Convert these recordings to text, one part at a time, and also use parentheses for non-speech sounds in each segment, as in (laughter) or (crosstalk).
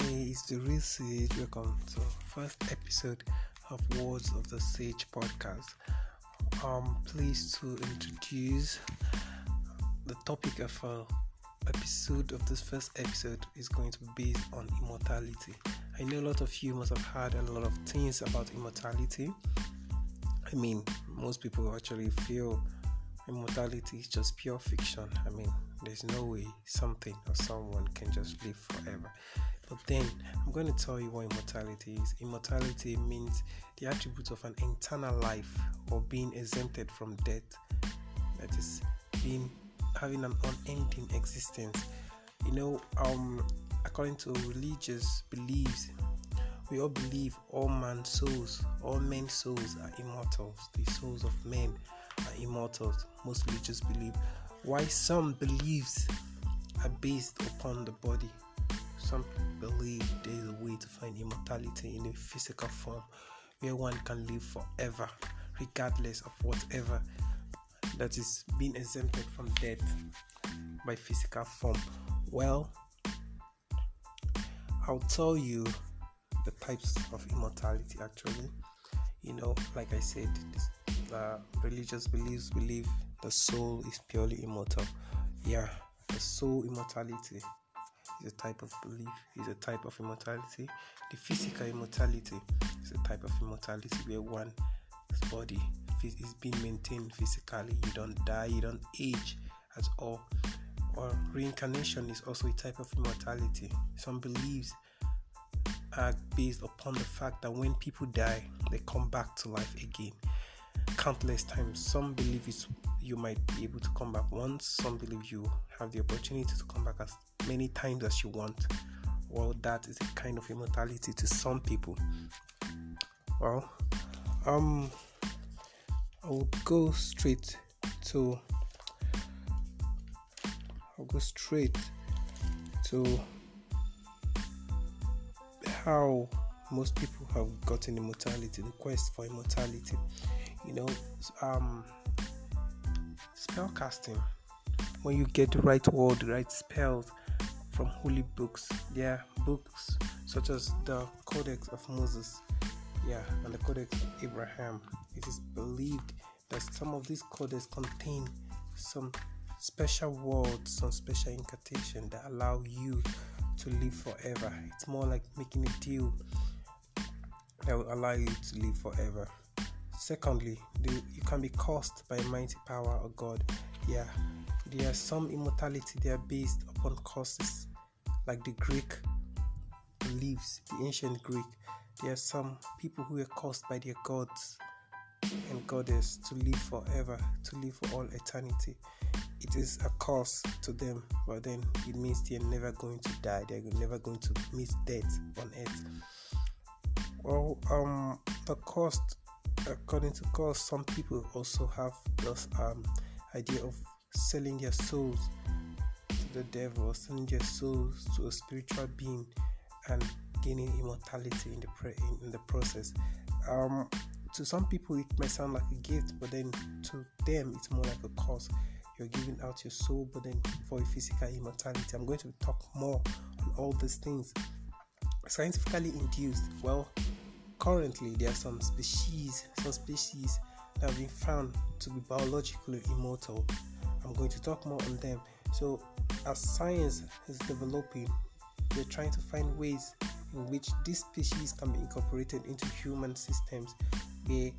Hey, it's the Real Sage. Welcome to first episode of Words of the Sage podcast. Um, I'm pleased to introduce the topic of our episode of this first episode is going to be based on immortality. I know a lot of you must have heard a lot of things about immortality. I mean, most people actually feel immortality is just pure fiction. I mean, there's no way something or someone can just live forever. But then I'm going to tell you what immortality is. Immortality means the attribute of an eternal life or being exempted from death. That is being having an unending existence. You know, um according to religious beliefs, we all believe all man's souls, all men's souls are immortals. The souls of men are immortals. Most religious believe. Why some beliefs are based upon the body some believe there is a way to find immortality in a physical form where one can live forever, regardless of whatever that is being exempted from death by physical form. Well, I'll tell you the types of immortality actually. You know, like I said, this, uh, religious beliefs believe the soul is purely immortal. Yeah, the soul immortality is a type of belief, is a type of immortality. The physical immortality is a type of immortality where one's body is being maintained physically. You don't die, you don't age at all. Or reincarnation is also a type of immortality. Some beliefs are based upon the fact that when people die, they come back to life again countless times. Some believe it's you might be able to come back once, some believe you have the opportunity to come back as many times as you want. Well, that is a kind of immortality to some people. Well, um, I will go straight to. I'll go straight to how most people have gotten immortality, the quest for immortality. You know, um, spell casting when you get the right word, the right spells from holy books. yeah, books such as the Codex of Moses, yeah, and the Codex of Abraham. It is believed that some of these codex contain some special words, some special incantation that allow you to live forever. It's more like making a deal that will allow you to live forever. Secondly, you can be cursed by mighty power of God. Yeah, there are some immortality they are based upon curses, like the Greek beliefs, the ancient Greek. There are some people who are cursed by their gods and goddess to live forever, to live for all eternity. It is a curse to them, but then it means they are never going to die. They are never going to meet death on earth. Well, um, the cost according to God, some people also have this um, idea of selling their souls to the devil, selling their souls to a spiritual being, and gaining immortality in the pre- in, the process. Um, to some people, it may sound like a gift, but then to them, it's more like a cause. You're giving out your soul, but then for physical immortality. I'm going to talk more on all these things. Scientifically induced, well, currently there are some species some species that have been found to be biologically immortal. I'm going to talk more on them. So as science is developing they're trying to find ways in which these species can be incorporated into human systems where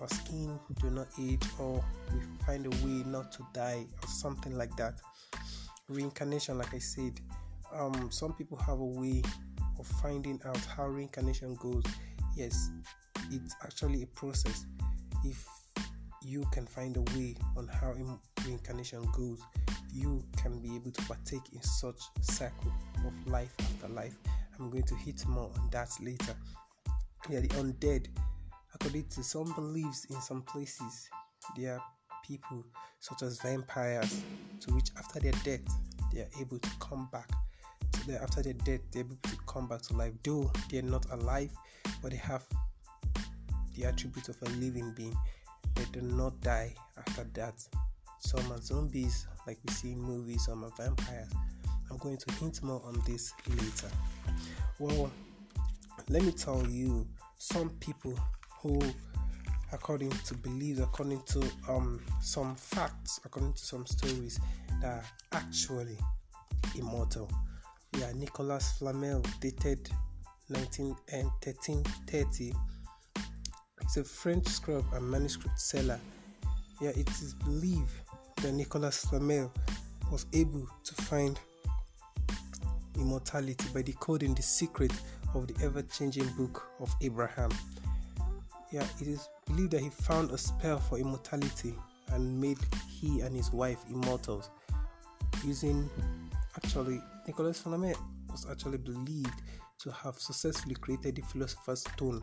our skin do not age or we find a way not to die or something like that. Reincarnation like i said um, some people have a way of finding out how reincarnation goes yes, it's actually a process. If you can find a way on how reincarnation goes, you can be able to partake in such cycle of life after life. I'm going to hit more on that later. Yeah, the undead, according to some beliefs in some places, there are people such as vampires to which after their death they are able to come back to after their death they're able to come back to life though they're not alive but they have the attribute of a living being. They do not die after that. Some are zombies, like we see in movies, some are vampires. I'm I'm going to hint more on this later. Well, let me tell you, some people who, according to beliefs, according to um, some facts, according to some stories, that are actually immortal. Yeah, Nicolas Flamel, dated 19 eh, and 1330. He's a French scribe and manuscript seller. Yeah, it is believed that Nicolas Flamel was able to find immortality by decoding the secret of the ever changing book of Abraham. Yeah, it is believed that he found a spell for immortality and made he and his wife immortals using actually Nicholas Flamel was actually believed to have successfully created the philosopher's stone,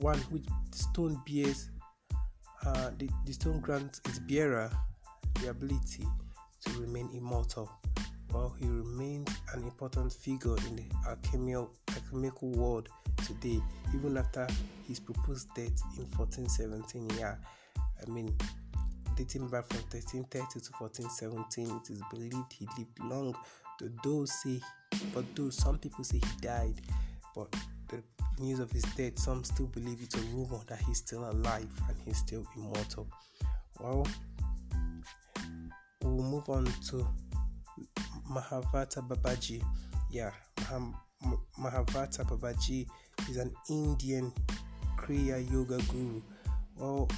one which the stone bears uh, the, the stone grants its bearer the ability to remain immortal while he remains an important figure in the alchemical, alchemical world today, even after his proposed death in 1417. Yeah, I mean, dating back from 1330 to 1417, it is believed he lived long. Those say, but though some people say he died, but the news of his death, some still believe it's a rumor that he's still alive and he's still immortal. Well, we'll move on to Mahavatar Babaji. Yeah, Mahavatar Babaji is an Indian Kriya Yoga guru. Well,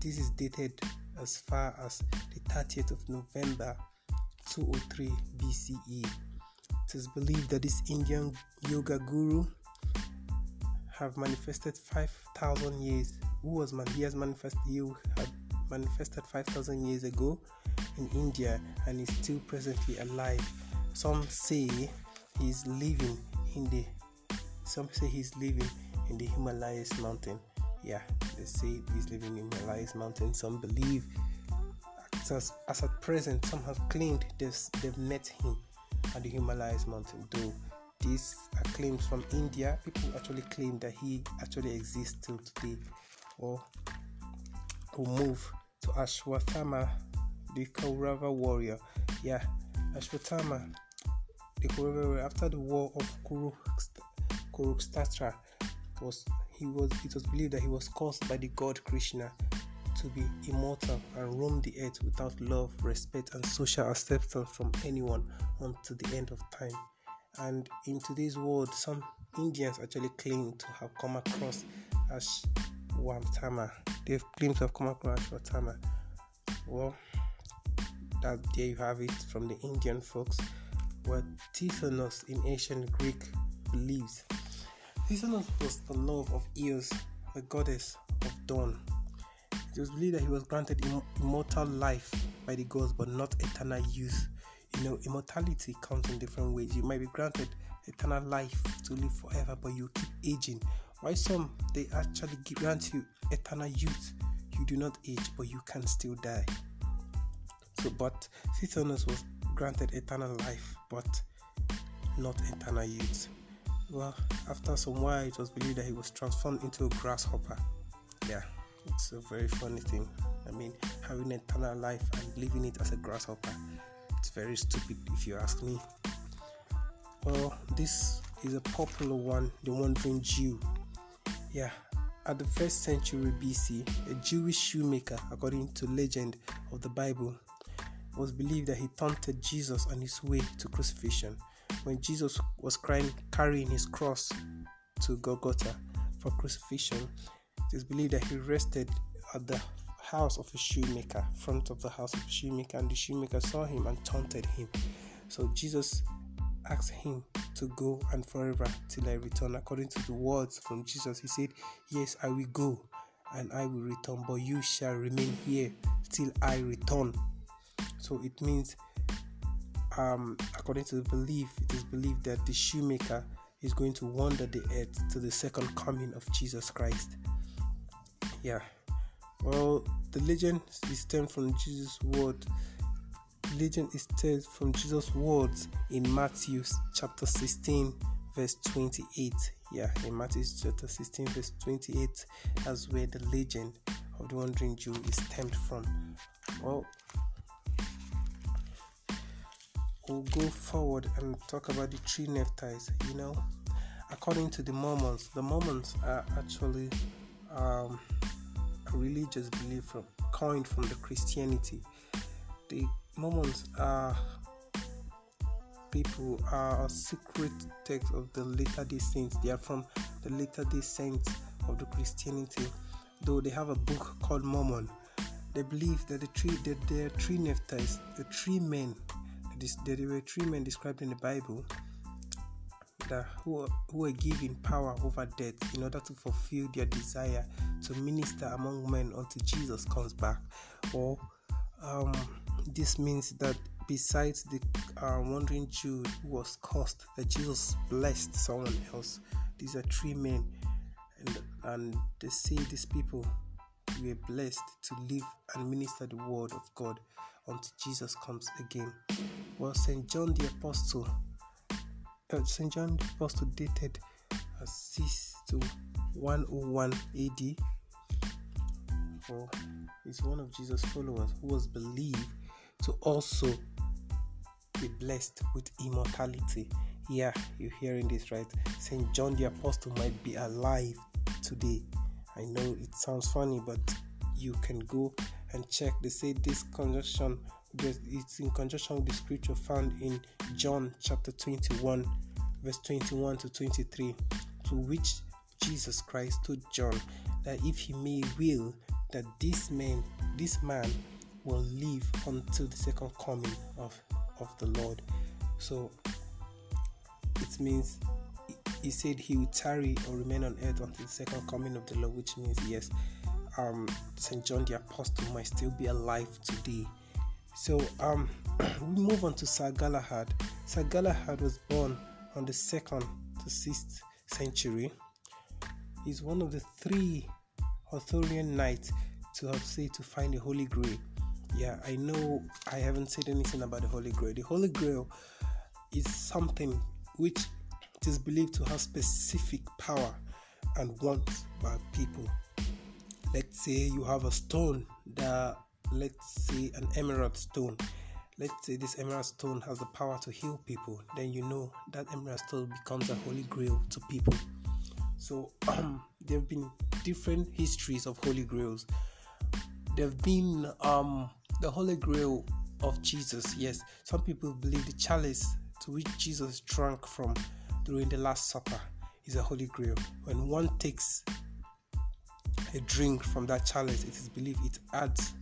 this is dated as far as the 30th of November 203 BCE. It is believed that this Indian yoga guru have manifested 5,000 years. Who was man? He has manifested. You had manifested 5,000 years ago in India and is still presently alive. Some say he's living in the some say he's living in the Himalayas mountain. Yeah, they say he's living in Himalayas mountain. Some believe as, as at present some have claimed they've, they've met him at the Himalayas mountain. Though these are claims from India, people actually claim that he actually exists till today. Or we'll move to Ashwatthama the Kaurava warrior. Yeah, Ashwatthama, the Kaurava warrior, after the war of Kurukshetra, was he was it was believed that he was caused by the god Krishna to be immortal and roam the earth without love, respect, and social acceptance from anyone until the end of time. And in today's world, some Indians actually claim to have come across Ashwatthama. They've claimed to have come across Ashwatthama. Well, that there you have it from the Indian folks. What Tithonus in ancient Greek believes. Tithonus was the love of Eos, the goddess of dawn. It was believed that he was granted immortal life by the gods, but not eternal youth. You know, immortality comes in different ways. You might be granted eternal life to live forever, but you keep aging. Why some they actually grant you eternal youth. You do not age, but you can still die. So, but Tithonus was granted eternal life, but not eternal youth. Well, after some while, it was believed that he was transformed into a grasshopper. Yeah, it's a very funny thing. I mean, having eternal life and living it as a grasshopper, it's very stupid if you ask me. Well, this is a popular one, the Wandering Jew. Yeah, at the first century BC, a Jewish shoemaker, according to legend of the Bible, was believed that he taunted Jesus on his way to crucifixion. When Jesus was crying, carrying his cross to Golgotha for crucifixion, it is believed that he rested at the house of a shoemaker, front of the house of a shoemaker, and the shoemaker saw him and taunted him. So Jesus asked him to go and forever till I return. According to the words from Jesus, he said, Yes, I will go and I will return, but you shall remain here till I return. So it means, um, according to the belief, it is believed that the shoemaker is going to wander the earth to the second coming of Jesus Christ. Yeah. Well, the legend is stemmed from Jesus' word. legend is stemmed from Jesus' words in Matthew chapter 16, verse 28. Yeah, in Matthew chapter 16, verse 28, that's where the legend of the wandering Jew is stemmed from. Well, we'll go forward and talk about the three Nephites. You know, according to the Mormons, the Mormons are actually um, a religious belief from coined from the Christianity. The Mormons are people are a secret text of the latter day saints. They are from the latter day saints of the Christianity. Though they have a book called Mormon, they believe that the three that there are three Nephites, the three men, that there were three men described in the Bible that who, who were given power over death in order to fulfill their desire to minister among men until Jesus comes back. Or um, this means that besides the uh, wandering Jew who was cursed, that Jesus blessed someone else. These are three men, and, and they say these people were blessed to live and minister the word of God until Jesus comes again. Well, St. John the Apostle, Uh, St. John the Apostle dated as 6 to 101 AD. Well, he's one of Jesus' followers who was believed to also be blessed with immortality. Yeah, you're hearing this right. St. John the Apostle might be alive today. I know it sounds funny, but you can go and check. They say this conjunction, it's in conjunction with the scripture found in John chapter 21, verse 21 to 23, to which Jesus Christ told John that if he may will, that this man, this man will live until the second coming of, of the Lord. So it means he said he would tarry or remain on earth until the second coming of the Lord, which means yes, um, Saint John the Apostle might still be alive today. So um, (clears throat) we move on to Sir Galahad. Sir Galahad was born on the second to sixth century. He's one of the three Arthurian knights to have said to find the Holy Grail. Yeah, I know I haven't said anything about the Holy Grail. The Holy Grail is something which is believed to have specific power and wants by people. Let's say you have a stone that, let's say, an emerald stone. Let's say this emerald stone has the power to heal people. Then you know that emerald stone becomes a holy grail to people. So um, (clears throat) there have been different histories of holy grails. There have been um, the holy grail of Jesus. Yes, some people believe the chalice to which Jesus drank from during the Last Supper is a holy grail. When one takes a drink from that chalice, it is believed it adds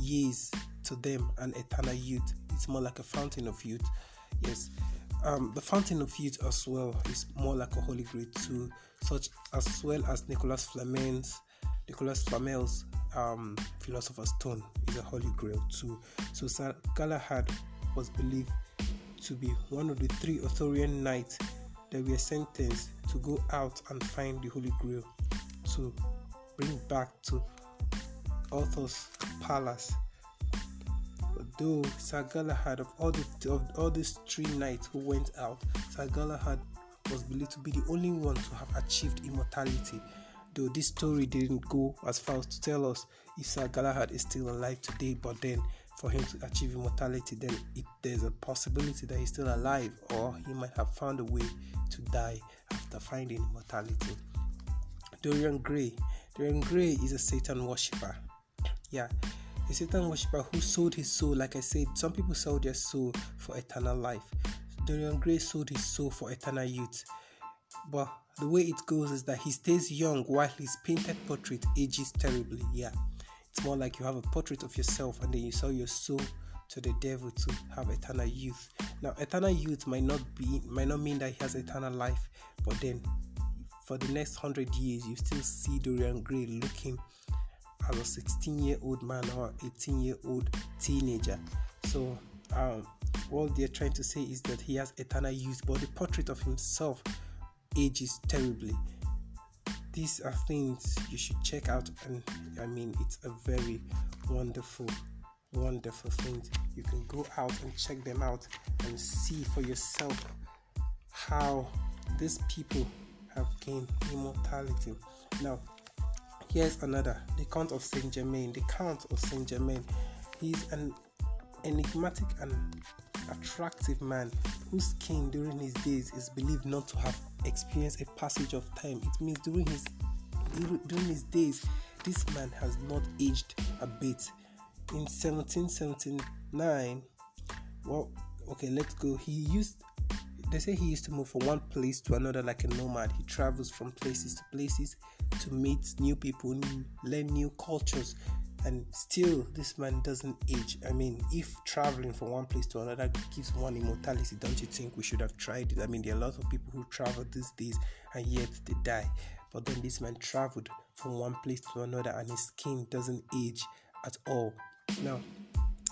years to them and eternal youth. It's more like a fountain of youth. Yes, um, the fountain of youth as well is more like a holy grail too, such as well as Nicholas Flamel's Nicholas Flamel's um, Philosopher's Stone is a holy grail too. So Sir Galahad was believed to be one of the three Arthurian knights that were sentenced to go out and find the Holy Grail to bring back to Arthur's palace. Though Sir Galahad of all the of all these three knights who went out, Sir Galahad was believed to be the only one to have achieved immortality. Though this story didn't go as far as to tell us if Sir Galahad is still alive today, but then for him to achieve immortality, then it, there's a possibility that he's still alive, or he might have found a way to die after finding immortality. Dorian Gray. Dorian Gray is a Satan worshipper. Yeah, a Satan worshipper who sold his soul. Like I said, some people sell their soul for eternal life. Dorian Gray sold his soul for eternal youth. But the way it goes is that he stays young while his painted portrait ages terribly. Yeah. It's more like you have a portrait of yourself and then you sell your soul to the devil to have eternal youth. Now, eternal youth might not be might not mean that he has eternal life, but then for the next hundred years, you still see Dorian Gray looking as a 16 year old man or 18 year old teenager. So, um, what they're trying to say is that he has eternal youth, but the portrait of himself ages terribly. These are things you should check out and i mean it's a very wonderful wonderful thing. You can go out and check them out and see for yourself how these people have gained immortality. Now here's another the count of saint germain the count of saint germain he's an enigmatic and attractive man whose skin during his days is believed not to have experienced a passage of time. It means during his during his days, this man has not aged a bit. In 1779, well, okay, let's go. He used they say he used to move from one place to another like a nomad. He travels from places to places to meet new people, learn new cultures, and still this man doesn't age. I mean, if traveling from one place to another gives one immortality, don't you think we should have tried it? I mean, there are a lot of people who travel these days and yet they die. But then this man traveled from one place to another and his skin doesn't age at all. Now,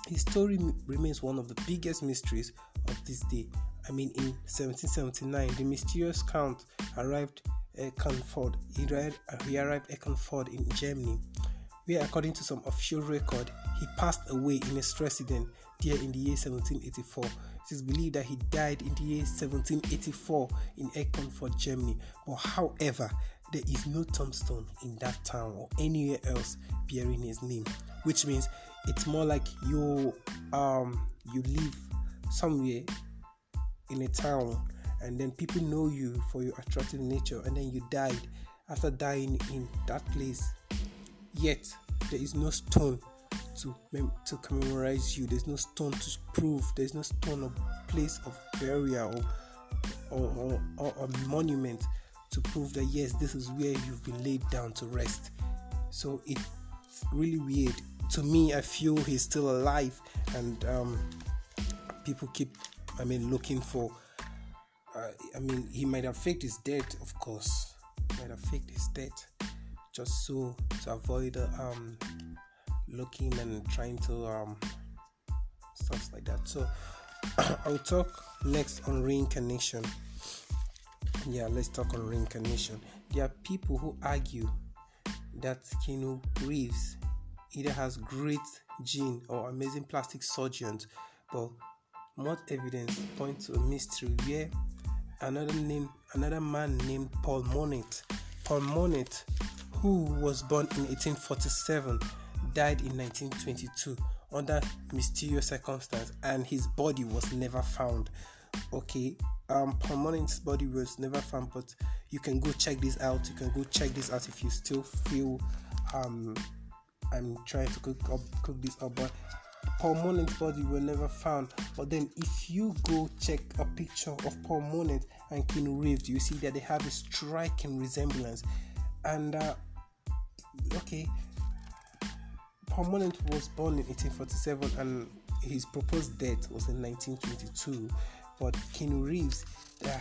his story remains one of the biggest mysteries of this day. I mean, in 1779, the mysterious Count arrived at Eckernford. He arrived, he arrived Eckernford in Germany, where, according to some official record, he passed away in his residence there in the year 1784. It is believed that he died in the year 1784 in Eckernford, Germany. But however, there is no tombstone in that town or anywhere else bearing his name, which means it's more like you um you live somewhere in a town and then people know you for your attractive nature and then you died. After dying in that place yet there is no stone to to commemorate you. There's no stone to prove. There's no stone or place of burial or, or, or, or a monument to prove that yes this is where you've been laid down to rest. So it's really weird to me i feel he's still alive and um, people keep I mean, looking for. Uh, I mean, he might have faked his death, of course. He might have faked his death just so to avoid um, looking and trying to um, stuff like that. So, (coughs) I'll talk next on reincarnation. Yeah, let's talk on reincarnation. There are people who argue that Keanu Reeves either has great gene or amazing plastic surgeons, but much evidence points to a mystery where another name, another man named Paul Mounet, Paul Mounet, who was born in 1847, died in 1922 under mysterious circumstances, and his body was never found. Okay, um, Paul Mounet's body was never found, but you can go check this out. You can go check this out if you still feel um I'm trying to cook up cook this up, but Paul Mounet's body were never found. But then, if you go check a picture of Paul Mounet and Keanu Reeves, you see that they have a striking resemblance. And uh, okay, Paul Mounet was born in 1847 and his proposed death was in 1922. But Keanu Reeves, uh,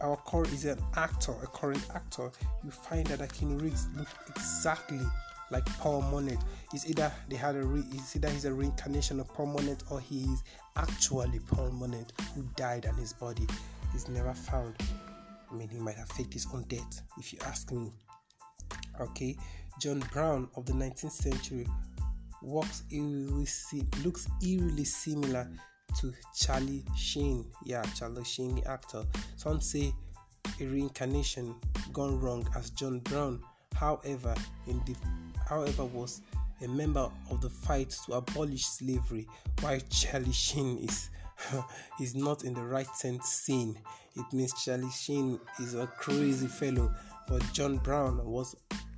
our core is an actor, a current actor. You find that Keanu Reeves look exactly like Paul Mounet. It's either they had a re- it's either he's a reincarnation of Paul Mounet or he is actually Paul Mounet who died and his body is never found. I mean, he might have faked his own death, if you ask me. Okay, John Brown of the 19th century eerily, looks eerily similar to Charlie Sheen. Yeah, Charlie Sheen, the actor. Some say a reincarnation gone wrong as John Brown. However, in the however, was a member of the fight to abolish slavery, while Charlie Sheen is (laughs) is not in the right sense seen. It means Charlie Sheen is a crazy fellow, but John Brown was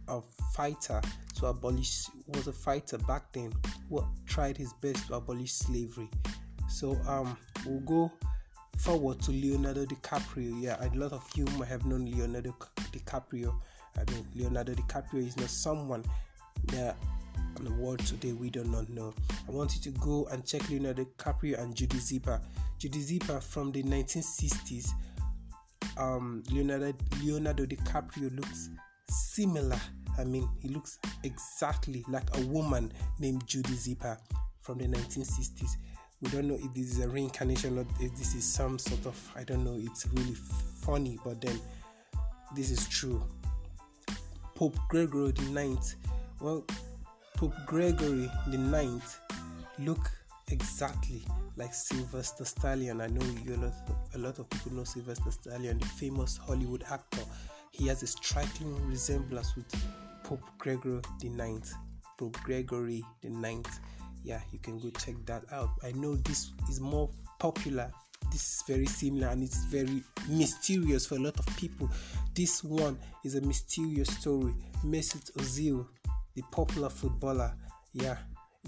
a fighter to abolish was a fighter back then who tried his best to abolish slavery. So um we'll go forward to Leonardo DiCaprio. Yeah, a lot of you might have known Leonardo DiCaprio. I mean Leonardo DiCaprio is not someone that in the world today we do not know. I want you to go and check Leonardo DiCaprio and Judy Zipper. Judy Zipper from the 1960s. Um, Leonardo Leonardo DiCaprio looks similar. I mean, he looks exactly like a woman named Judy Zipper from the 1960s. We don't know if this is a reincarnation or if this is some sort of I don't know. It's really funny, but then this is true. Pope Gregory the Ninth well, Pope Gregory the Ninth look exactly like Sylvester Stallone. I know you a lot, of, a lot of people know Sylvester Stallone, the famous Hollywood actor. He has a striking resemblance with Pope Gregory the Ninth. Pope Gregory the Ninth. Yeah, you can go check that out. I know this is more popular. This is very similar and it's very mysterious for a lot of people. This one is a mysterious story. Mesut Ozil, the popular footballer, yeah,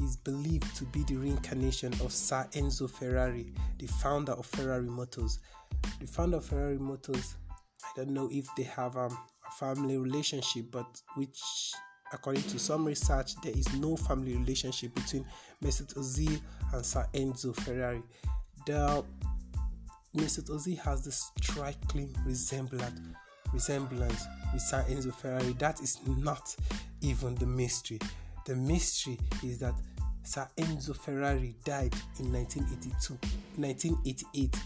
is believed to be the reincarnation of Sir Enzo Ferrari, the founder of Ferrari Motors. The founder of Ferrari Motors, I don't know if they have um, a family relationship, but which, according to some research, there is no family relationship between Mesut Ozil and Sir Enzo Ferrari. The Mesut Ozil has the striking resemblance resemblance with Sir Enzo Ferrari. That is not even the mystery. The mystery is that Sir Enzo Ferrari died in 1982, 1988.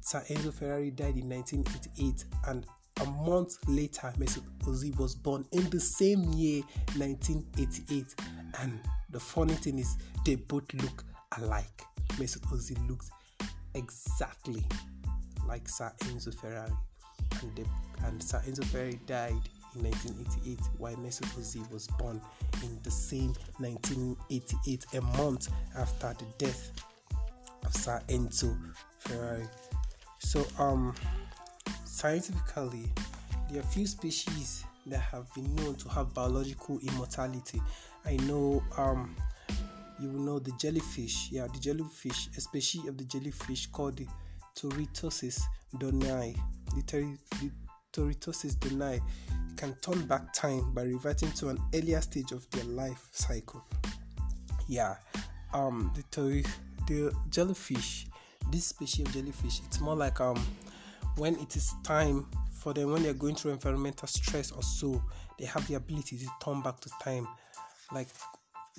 Sir Enzo Ferrari died in 1988, and a month later, Mesut Ozil was born in the same year, 1988. And the funny thing is, they both look alike. Mesut Ozil looks exactly like Sir Enzo Ferrari, and, the, and Sir Enzo Ferrari died in 1988, while Mesut was born in the same 1988, a month after the death of Sir Enzo Ferrari. So, um, scientifically, there are few species that have been known to have biological immortality. I know, um, you will know the jellyfish. Yeah, the jellyfish, a species of the jellyfish called the Turritopsis dohnii. The, ter- the dohnii can turn back time by reverting to an earlier stage of their life cycle. Yeah, um, the the jellyfish, this species of jellyfish, it's more like um, when it is time for them when they're going through environmental stress or so, they have the ability to turn back to time, like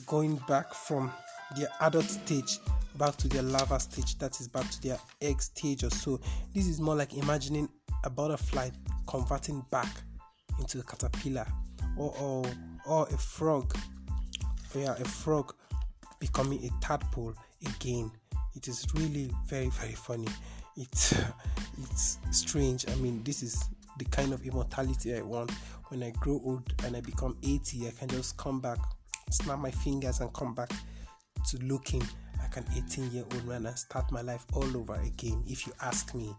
going back from their adult stage back to their larva stage, that is back to their egg stage or so. This is more like imagining a butterfly converting back into a caterpillar or or, or a frog. Yeah a frog becoming a tadpole again. It is really very very funny. It's (laughs) it's strange. I mean this is the kind of immortality i want. When i grow old and i become 80 i can just come back snap my fingers and come back to looking like an 18 year old man and start my life all over again if you ask me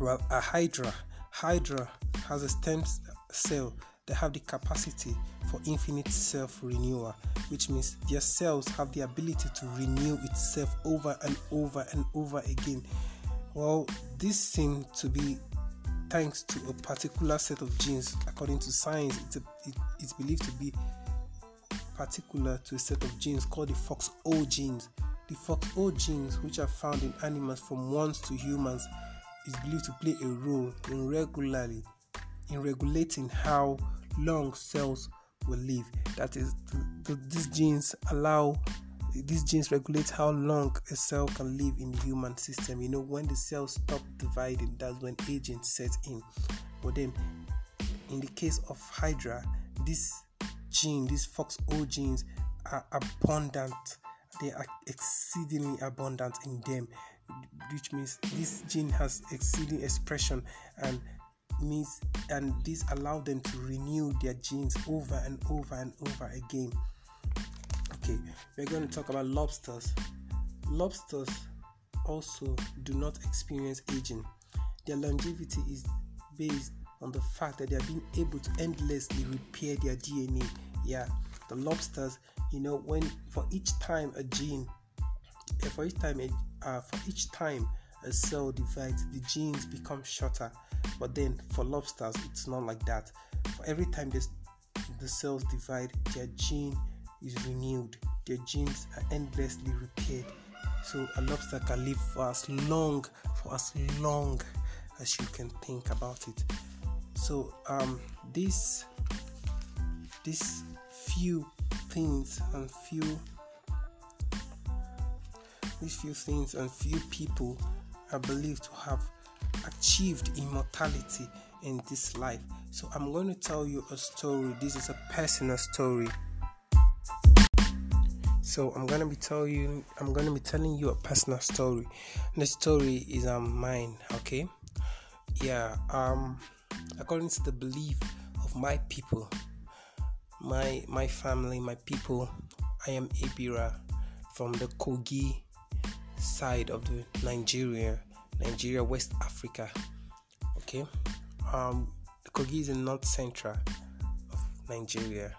well a hydra hydra has a stem cell that have the capacity for infinite self renewal, which means their cells have the ability to renew itself over and over and over again. Well, this seems to be thanks to a particular set of genes. According to science, it's, a, it, it's believed to be particular to a set of genes called the FOXO genes. The FOXO genes, which are found in animals from worms to humans, is believed to play a role in regularly in regulating how long cells will live. That is, the, the, these genes allow these genes regulate how long a cell can live in the human system. You know, when the cells stop dividing, that's when aging sets in. But then, in the case of Hydra, this gene, these FOXO genes, are abundant. They are exceedingly abundant in them, which means this gene has exceeding expression and means and this allow them to renew their genes over and over and over again. Okay we're going to talk about lobsters. Lobsters also do not experience aging. Their longevity is based on the fact that they are being able to endlessly repair their dna yeah the lobsters you know when for each time a gene eh, for each time a, uh, for each time a cell divides the genes become shorter but then for lobsters, it's not like that. For every time this, the cells divide, their gene is renewed. Their genes are endlessly repaired. So a lobster can live for as long, for as long as you can think about it. So um, this, this few things and few these few things and few people are believed to have achieved immortality in this life. So I'm going to tell you a story. This is a personal story. So I'm gonna be telling you I'm gonna be telling you a personal story. And the story is um mine, okay? Yeah, um according to the belief of my people, my my family, my people, I am Ebira from the Kogi side of the Nigeria, Nigeria, West Africa. Okay, um, Kogi is in north central of Nigeria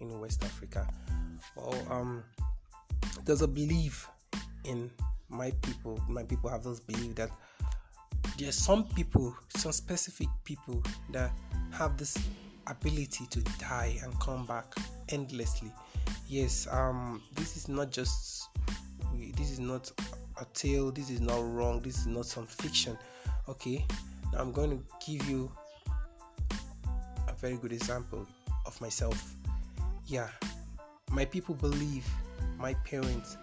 in West Africa. Well, um, there's a belief in my people. My people have this belief that there are some people, some specific people that have this ability to die and come back endlessly. Yes, um, this is not just this is not a tale, this is not wrong, this is not some fiction. Okay, now I'm going to give you a very good example of myself. Yeah, my people believe, my parents,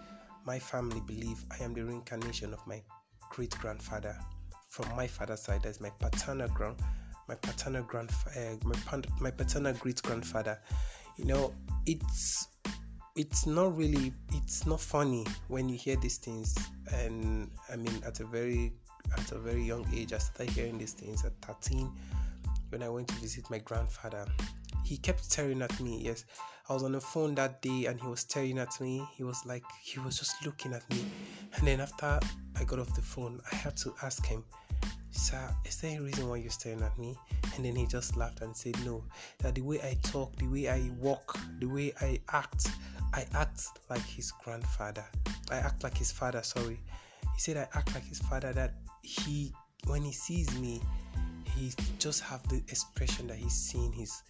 my family believe I am the reincarnation of my great grandfather from my father's side. That's my paternal grand, my paternal grand, uh, my, my paternal great grandfather. You know, it's it's not really it's not funny when you hear these things and i mean at a very at a very young age i started hearing these things at 13 when i went to visit my grandfather he kept staring at me yes i was on the phone that day and he was staring at me he was like he was just looking at me and then after i got off the phone i had to ask him sir is there any reason why you're staring at me and then he just laughed and said no that the way i talk the way i walk the way i act I act like his grandfather. I act like his father, sorry. He said I act like his father that he when he sees me, he just have the expression that he's seeing his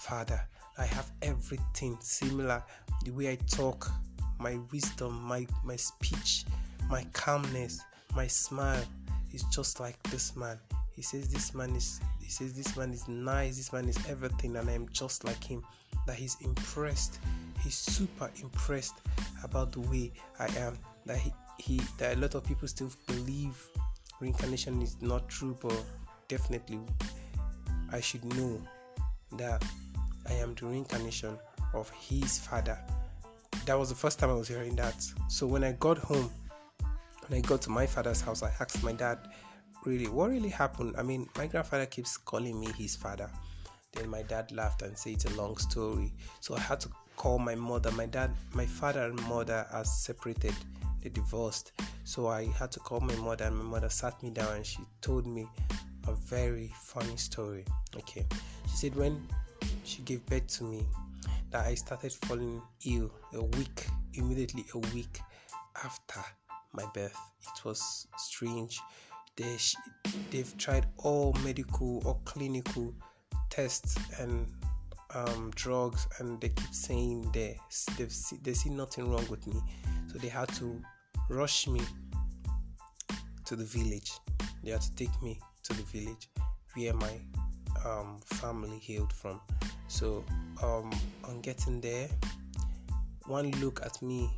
father. I have everything similar. The way I talk, my wisdom, my my speech, my calmness, my smile is just like this man. He says this man is he says this man is nice, this man is everything, and I am just like him. That he's impressed he's super impressed about the way I am. That he, he that a lot of people still believe reincarnation is not true, but definitely I should know that I am the reincarnation of his father. That was the first time I was hearing that. So when I got home, when I got to my father's house, I asked my dad, really, what really happened? I mean, my grandfather keeps calling me his father. Then my dad laughed and said it's a long story. So I had to call my mother. My dad, my father and mother are separated. They divorced. So I had to call my mother, and my mother sat me down and she told me a very funny story. Okay, she said when she gave birth to me, that I started falling ill a week, immediately a week after my birth. It was strange. They, they've tried all medical or clinical tests and um, drugs and they keep saying they they've see, they see nothing wrong with me so they had to rush me to the village they had to take me to the village where my um, family hailed from so um, on getting there one look at me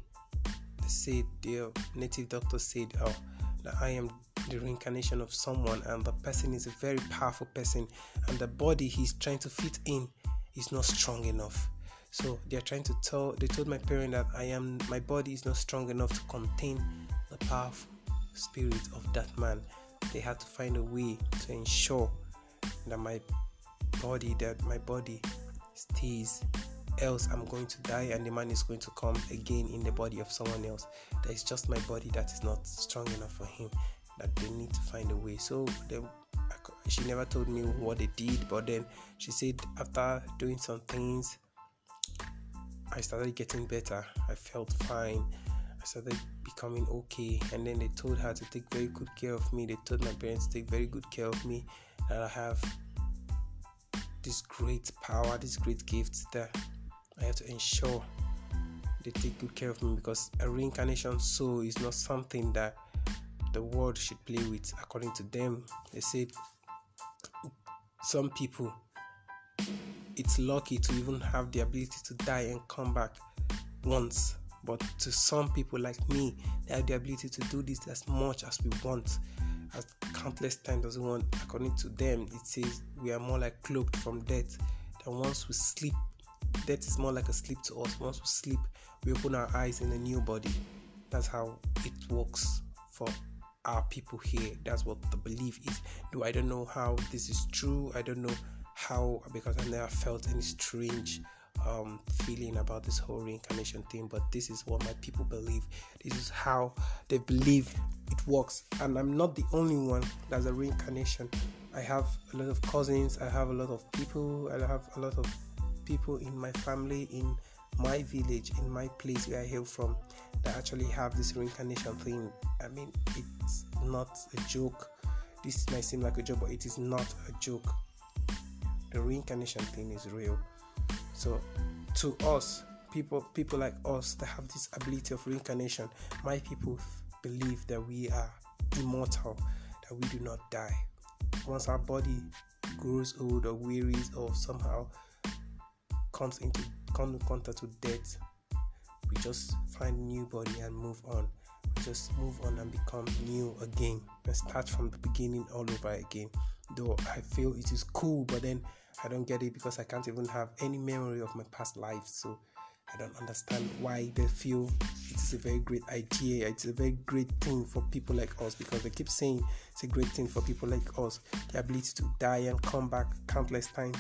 said the native doctor said oh that i am the reincarnation of someone and the person is a very powerful person and the body he's trying to fit in is not strong enough. So they are trying to tell they told my parent that I am my body is not strong enough to contain the powerful spirit of that man. They had to find a way to ensure that my body that my body stays else I'm going to die and the man is going to come again in the body of someone else. That is just my body that is not strong enough for him. That they need to find a way. So they she never told me what they did but then she said after doing some things i started getting better i felt fine i started becoming okay and then they told her to take very good care of me they told my parents to take very good care of me that i have this great power this great gift that i have to ensure they take good care of me because a reincarnation soul is not something that the world should play with according to them. They said some people it's lucky to even have the ability to die and come back once but to some people like me they have the ability to do this as much as we want as countless times we want according to them it says we are more like cloaked from death than once we sleep death is more like a sleep to us once we sleep we open our eyes in a new body that's how it works for our people here. That's what the belief is. Do I don't know how this is true. I don't know how because I never felt any strange um, feeling about this whole reincarnation thing, but this is what my people believe. This is how they believe it works, and I'm not the only one that's a reincarnation. I have a lot of cousins, I have a lot of people, I have a lot of people in my family, in my village, in my place where I hail from, that actually have this reincarnation thing. I mean, it's not a joke. This might seem like a joke, but it is not a joke. The reincarnation thing is real. So, to us, people, people like us that have this ability of reincarnation, my people believe that we are immortal, that we do not die. Once our body grows old or wearies or somehow comes into come in contact with death, we just find new body and move on. We just move on and become new again and start from the beginning all over again. Though I feel it is cool, but then I don't get it because I can't even have any memory of my past life. So I don't understand why they feel it is a very great idea. It's a very great thing for people like us because they keep saying it's a great thing for people like us. The ability to die and come back countless times.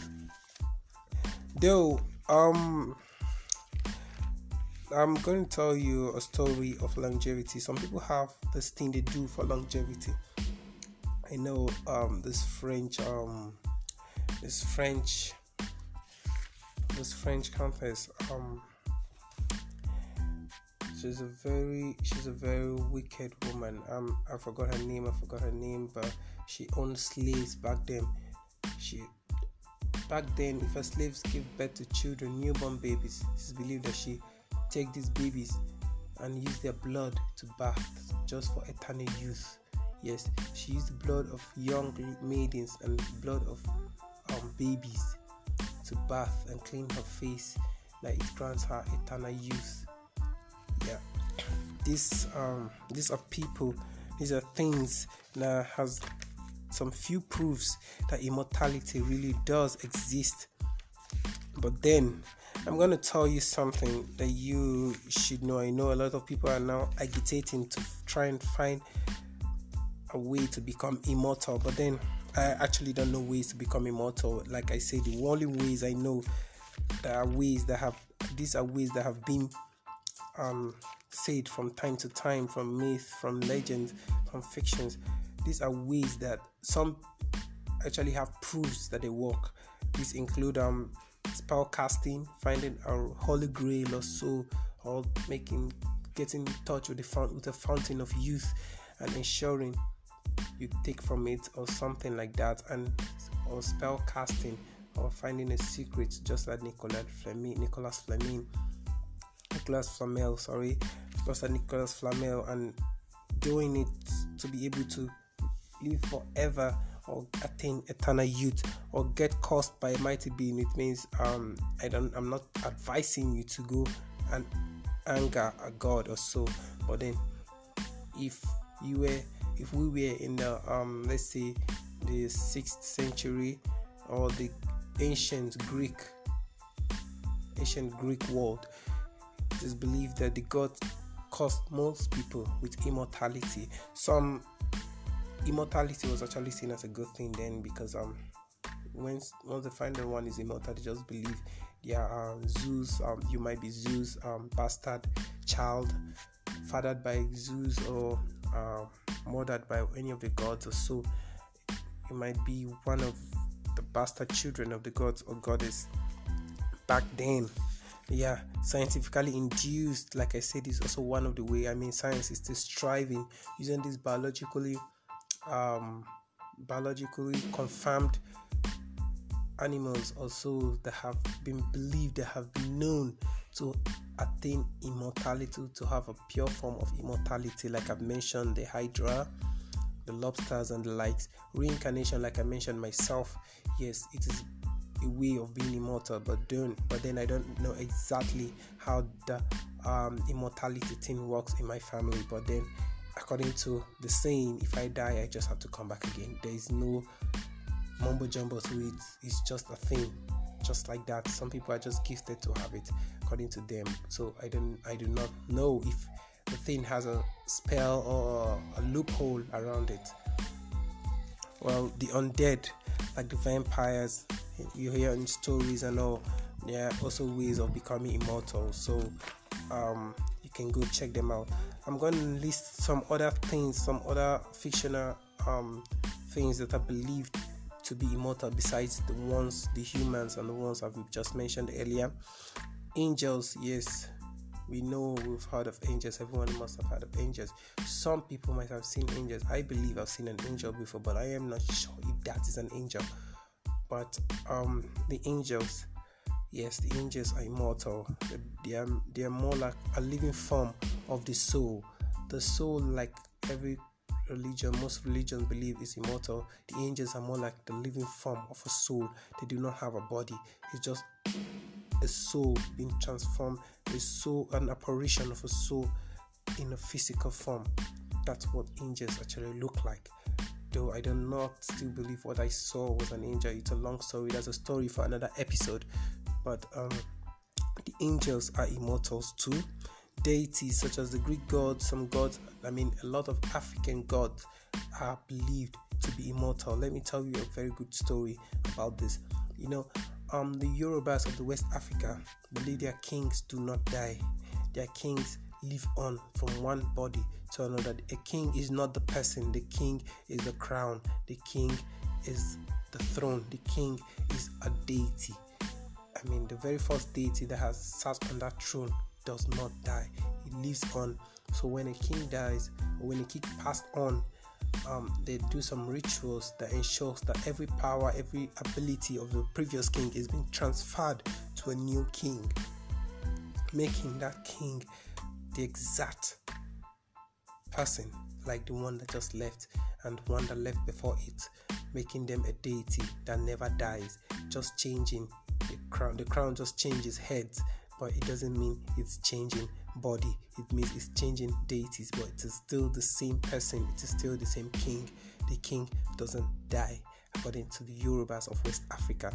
Though, um, I'm going to tell you a story of longevity. Some people have this thing they do for longevity. I know um, this French, um, this French, this French countess. Um, she's a very, she's a very wicked woman. Um, I forgot her name. I forgot her name, but she owned slaves back then. She back then, if her slaves give birth to children, newborn babies, it's believed that she take these babies and use their blood to bath just for eternal youth. Yes, she used the blood of young maidens and blood of um, babies to bath and clean her face that it grants her eternal youth. Yeah, these um these are people, these are things that has some few proofs that immortality really does exist. But then I'm to tell you something that you should know. I know a lot of people are now agitating to try and find a way to become immortal, but then I actually don't know ways to become immortal. Like I said, the only ways I know there are ways that have these are ways that have been um, said from time to time from myth, from legends, from fictions. These are ways that some actually have proofs that they work. These include um, spell casting, finding a holy grail or so, or making getting in touch with the with the fountain of youth and ensuring you take from it or something like that and or spell casting or finding a secret just like Nicolas Flamel Nicolas Flamel Nicolas Flamel sorry just like Nicolas Flamel and doing it to be able to live forever or attain eternal youth or get caused by a mighty being. It means um i don't i'm not advising you to go and anger a god or so but then if you were if we were in the um let's say the sixth century or the ancient greek ancient greek world it is believed that the gods caused most people with immortality. Some immortality was actually seen as a good thing then because um once once they find one is immortal they just believe yeah um, Zeus um you might be Zeus um bastard child fathered by Zeus or uh, murdered by any of the gods or so. You might be one of the bastard children of the gods or goddess. Back then yeah scientifically induced like i said is also one of the way i mean science is still striving using this biologically um, biologically confirmed animals also that have been believed that have been known to attain immortality to have a pure form of immortality. Like i've mentioned the hydra the lobsters and the likes. Reincarnation like i mentioned myself yes it is a way of being immortal but don't but then i don't know exactly how the um, immortality thing works in my family. But then according to the saying, if I die, I just have to come back again. There is no mumbo jumbo to it. It's just a thing, just like that. Some people are just gifted to have it, according to them. So I don't, I do not know if the thing has a spell or a loophole around it. Well, the undead, like the vampires, you hear in stories and all, there are also ways of becoming immortal. So um, you can go check them out. I'm going to list some other things, some other fictional um, things that are believed to be immortal besides the ones, the humans, and the ones I've just mentioned earlier. Angels, yes, we know we've heard of angels. Everyone must have heard of angels. Some people might have seen angels. I believe I've seen an angel before, but I am not sure if that is an angel. But um, the angels, yes, the angels are immortal. They are they are more like a living form of the soul. The soul, like every religion, most religions believe is immortal. The angels are more like the living form of a soul. They do not have a body. It's just a soul being transformed, a soul, an apparition of a soul in a physical form. That's what angels actually look like. Though I do not still believe what I saw was an angel. It's a long story. That's a story for another episode. But um, the angels are immortals too. Deities such as the Greek gods, some gods, I mean, a lot of African gods are believed to be immortal. Let me tell you a very good story about this. You know, um, the Yorubas of the West Africa believe their kings do not die. Their kings live on from one body to another. A king is not the person, the king is the crown, the king is the throne, the king is a deity. I mean, the very first deity that has sat on that throne does not die, it lives on. So when a king dies, or when a king passed on, um, they do some rituals that ensures that every power, every ability of the previous king is being transferred to a new king, making that king the exact person like the one that just left and one that left before it, making them a deity that never dies, just changing the crown. The crown just changes heads, but it doesn't mean it's changing body. It means it's changing deities, but it is still the same person. It is still the same king. The king doesn't die, according to the Yorubas of West Africa.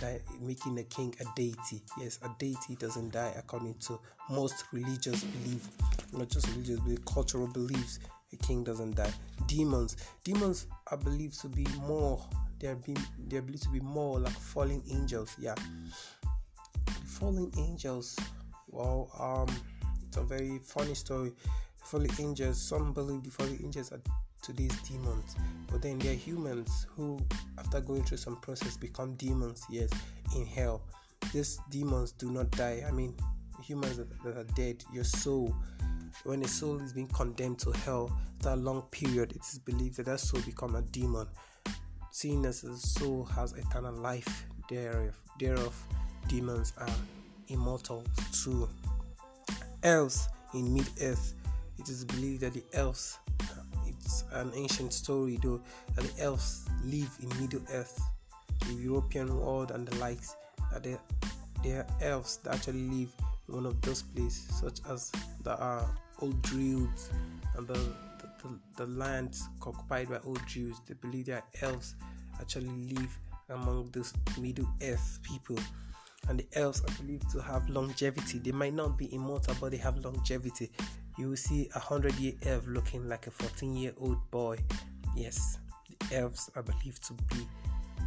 That making a king a deity. Yes, a deity doesn't die, according to most religious belief, not just religious, but cultural beliefs. A king doesn't die. Demons, demons are believed to be more. They are being, they are believed to be more like fallen angels. Yeah, fallen angels. Well, um it's a very funny story. The fallen angels, some believe the fallen angels are today's demons, but then they're humans who, after going through some process, become demons, yes, in hell. These demons do not die. I mean, humans that, that are dead, your soul, when a soul is being condemned to hell after a long period, it is believed that that soul become a demon. Seeing as the soul has eternal life, thereof, thereof demons are immortal too elves in mid earth. It is believed that the elves, it's an ancient story though, that the elves live in Middle Earth, the European world and the likes, that there are elves that actually live in one of those places, such as the uh, old Druids and the, the, the, lands occupied by old Jews. They believe that elves actually live among those Middle Earth people and the elves are believed to have longevity. They might not be immortal, but they have longevity. You will see a hundred year elf looking like a 14 year old boy. Yes, the elves are believed to be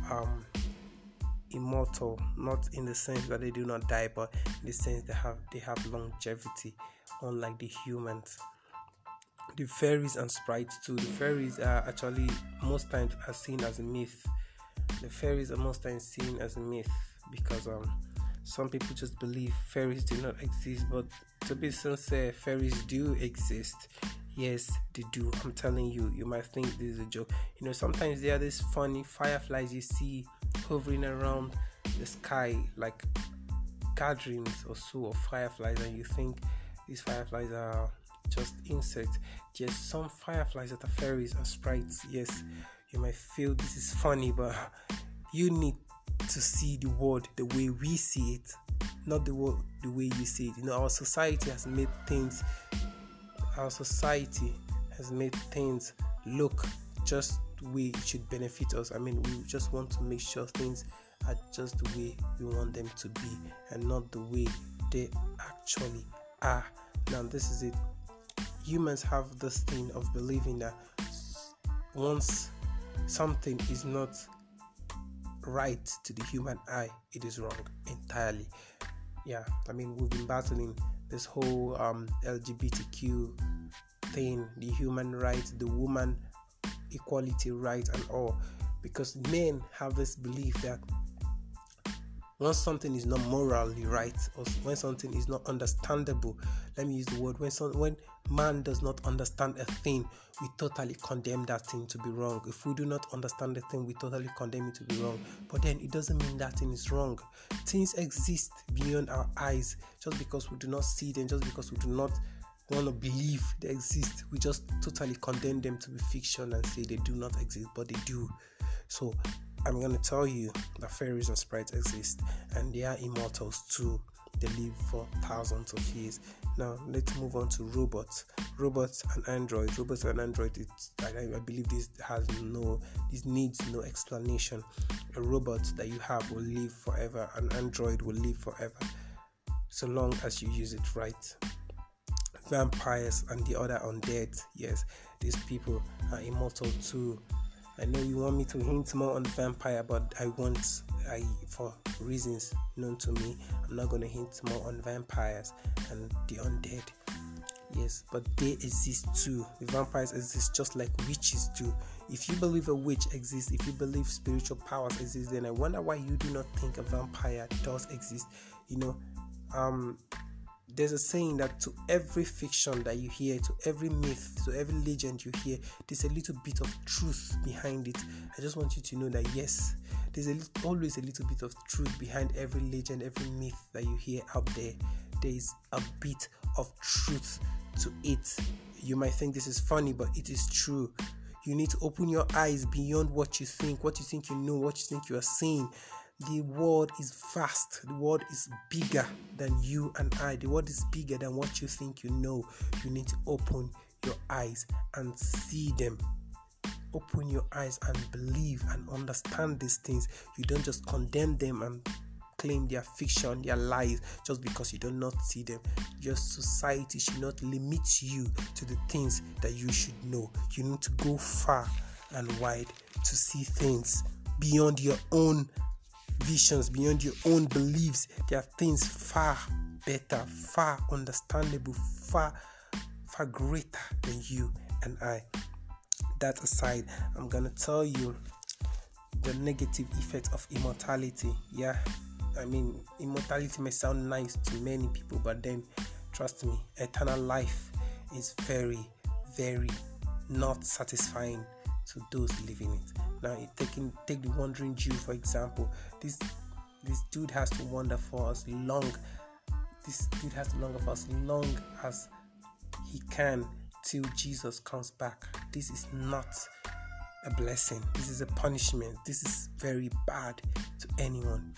um, immortal, not in the sense that they do not die, but in the sense they have they have longevity, unlike the humans. The fairies and sprites too. The fairies are actually most times are seen as a myth. The fairies are most times seen as a myth because um some people just believe fairies do not exist, but to be sincere, fairies do exist. Yes, they do. I'm telling you, you might think this is a joke. You know, sometimes there are these funny fireflies you see hovering around the sky, like gatherings or so of fireflies, and you think these fireflies are just insects. Yes, some fireflies that are fairies are sprites. Yes, you might feel this is funny, but (laughs) you need to see the world the way we see it, not the world the way you see it. You know, our society has made things, our society has made things look just the way it should benefit us. I mean, we just want to make sure things are just the way we want them to be and not the way they actually are. Now, this is it. Humans have this thing of believing that once something is not right to the human eye, it is wrong entirely. Yeah, I mean, we've been battling this whole um, LGBTQ thing, the human rights, the woman equality right, and all, because men have this belief that once something is not morally right or when something is not understandable let me use the word when some, when man does not understand a thing we totally condemn that thing to be wrong. If we do not understand the thing we totally condemn it to be wrong. But then it doesn't mean that thing is wrong. Things exist beyond our eyes. Just because we do not see them just because we do not want to believe they exist we just totally condemn them to be fiction and say they do not exist but they do. So I'm going to tell you that fairies and sprites exist and they are immortals too. They live for thousands of years. Now, let's move on to robots. Robots and androids. Robots and androids, I, I believe this has no, this needs no explanation. A robot that you have will live forever, an android will live forever, so long as you use it right. Vampires and the other undead, yes, these people are immortal too I know you want me to hint more on vampire, but I want, I for reasons known to me, I'm not going to hint more on vampires and the undead. Yes, but they exist too. The vampires exist just like witches do. If you believe a witch exists, if you believe spiritual powers exist, then I wonder why you do not think a vampire does exist. You know, um, there's a saying that to every fiction that you hear, to every myth, to every legend you hear, there's a little bit of truth behind it. I just want you to know that yes, there's a, always a little bit of truth behind every legend, every myth that you hear out there. There is a bit of truth to it. You might think this is funny, but it is true. You need to open your eyes beyond what you think, what you think you know, what you think you are seeing the world is vast. The world is bigger than you and i. The world is bigger than what you think you know. You need to open your eyes and see them. Open your eyes and believe and understand these things. You don't just condemn them and claim their fiction their lies just because you do not see them. Your society should not limit you to the things that you should know. You need to go far and wide to see things beyond your own visions, beyond your own beliefs. There are things far better, far understandable, far, far greater than you and I. That aside, I'm gonna tell you the negative effect of immortality. Yeah, I mean, immortality may sound nice to many people, but then trust me, eternal life is very, very not satisfying to those living it. Now, taking take the wandering Jew for example. This this dude has to wander for as long. This dude has to wander for as long as he can till Jesus comes back. This is not a blessing. This is a punishment. This is very bad to anyone.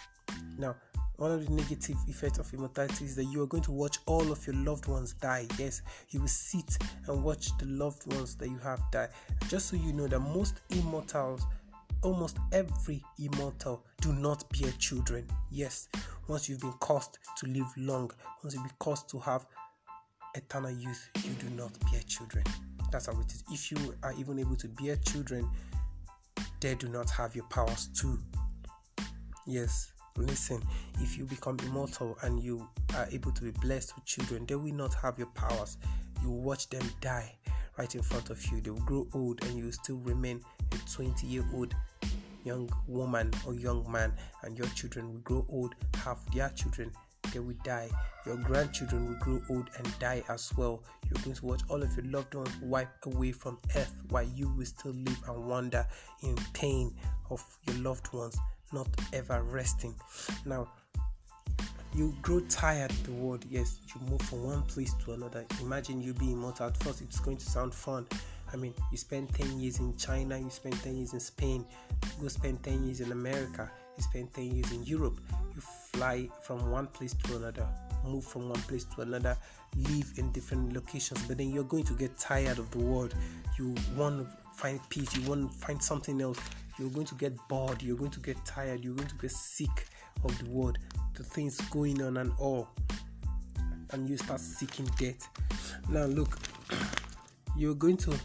Now, one of the negative effects of immortality is that you are going to watch all of your loved ones die. Yes, you will sit and watch the loved ones that you have die. Just so you know that most immortals, almost every immortal, do not bear children. Yes, once you've been caused to live long, once you've been caused to have eternal youth, you do not bear children. That's how it is. If you are even able to bear children, they do not have your powers too. Yes, Listen, if you become immortal and you are able to be blessed with children, they will not have your powers. You watch them die right in front of you. They will grow old and you will still remain a 20 year old young woman or young man, and your children will grow old, have their children, they will die. Your grandchildren will grow old and die as well. You're going to watch all of your loved ones wipe away from earth while you will still live and wander in pain of your loved ones not ever resting. Now, you grow tired of the world. Yes, you move from one place to another. Imagine you being immortal. At first, it's going to sound fun. I mean, you spend 10 years in China, you spend 10 years in Spain, you go spend 10 years in America, you spend 10 years in Europe. You fly from one place to another, move from one place to another, live in different locations, but then you're going to get tired of the world. You want find peace, you want to find something else, you're going to get bored, you're going to get tired, you're going to get sick of the world, the things going on and all, and you start seeking death. Now, look, (clears throat) you're going to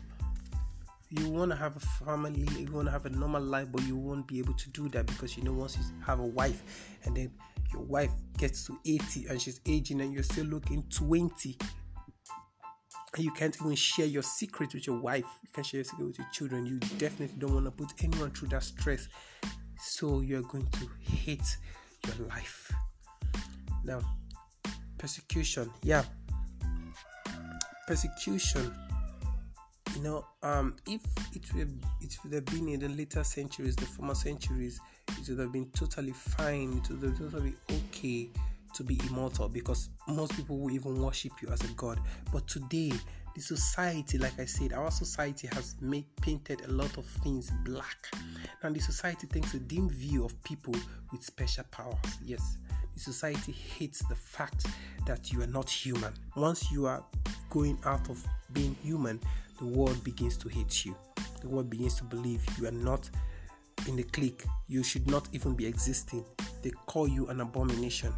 you want to have a family, you want to have a normal life, but you won't be able to do that because you know once you have a wife and then your wife gets to 80 and she's aging and you're still looking 20 you can't even share your secret with your wife. You can't share your secret with your children. You definitely don't want to put anyone through that stress. So you're going to hate your life. Now persecution yeah. Persecution you know um if it it would have been in the later centuries the former centuries it would have been totally fine. It would have been totally okay to be immortal because most people will even worship you as a god. But today the society like i said our society has made painted a lot of things black. And the society takes a dim view of people with special powers. Yes the society hates the fact that you are not human. Once you are going out of being human the world begins to hate you. The world begins to believe you are not in the clique. You should not even be existing. They call you an abomination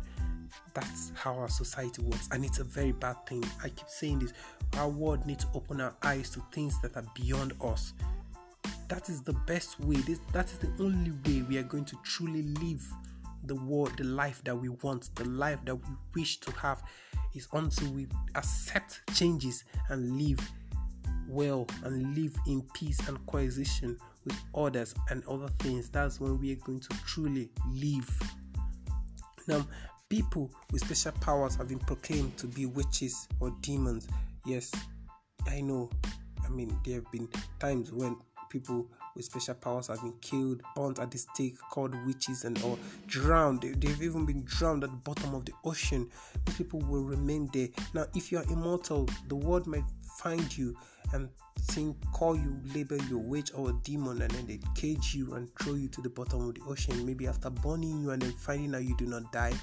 that's how our society works and it's a very bad thing. I keep saying this our world needs to open our eyes to things that are beyond us. That is the best way. This, that is the only way we are going to truly live the world the life that we want the life that we wish to have is until we accept changes and live well and live in peace and coexistence with others and other things. That's when we are going to truly live. Now People with special powers have been proclaimed to be witches or demons. Yes, I know. I mean, there have been times when people with special powers have been killed, burnt at the stake, called witches, and or drowned. They, have even been drowned at the bottom of the ocean. These people will remain there. Now, if you are immortal, the world might find you and think, call you, label you a witch or a demon, and then they cage you and throw you to the bottom of the ocean. Maybe after burning you and then finding out you do not die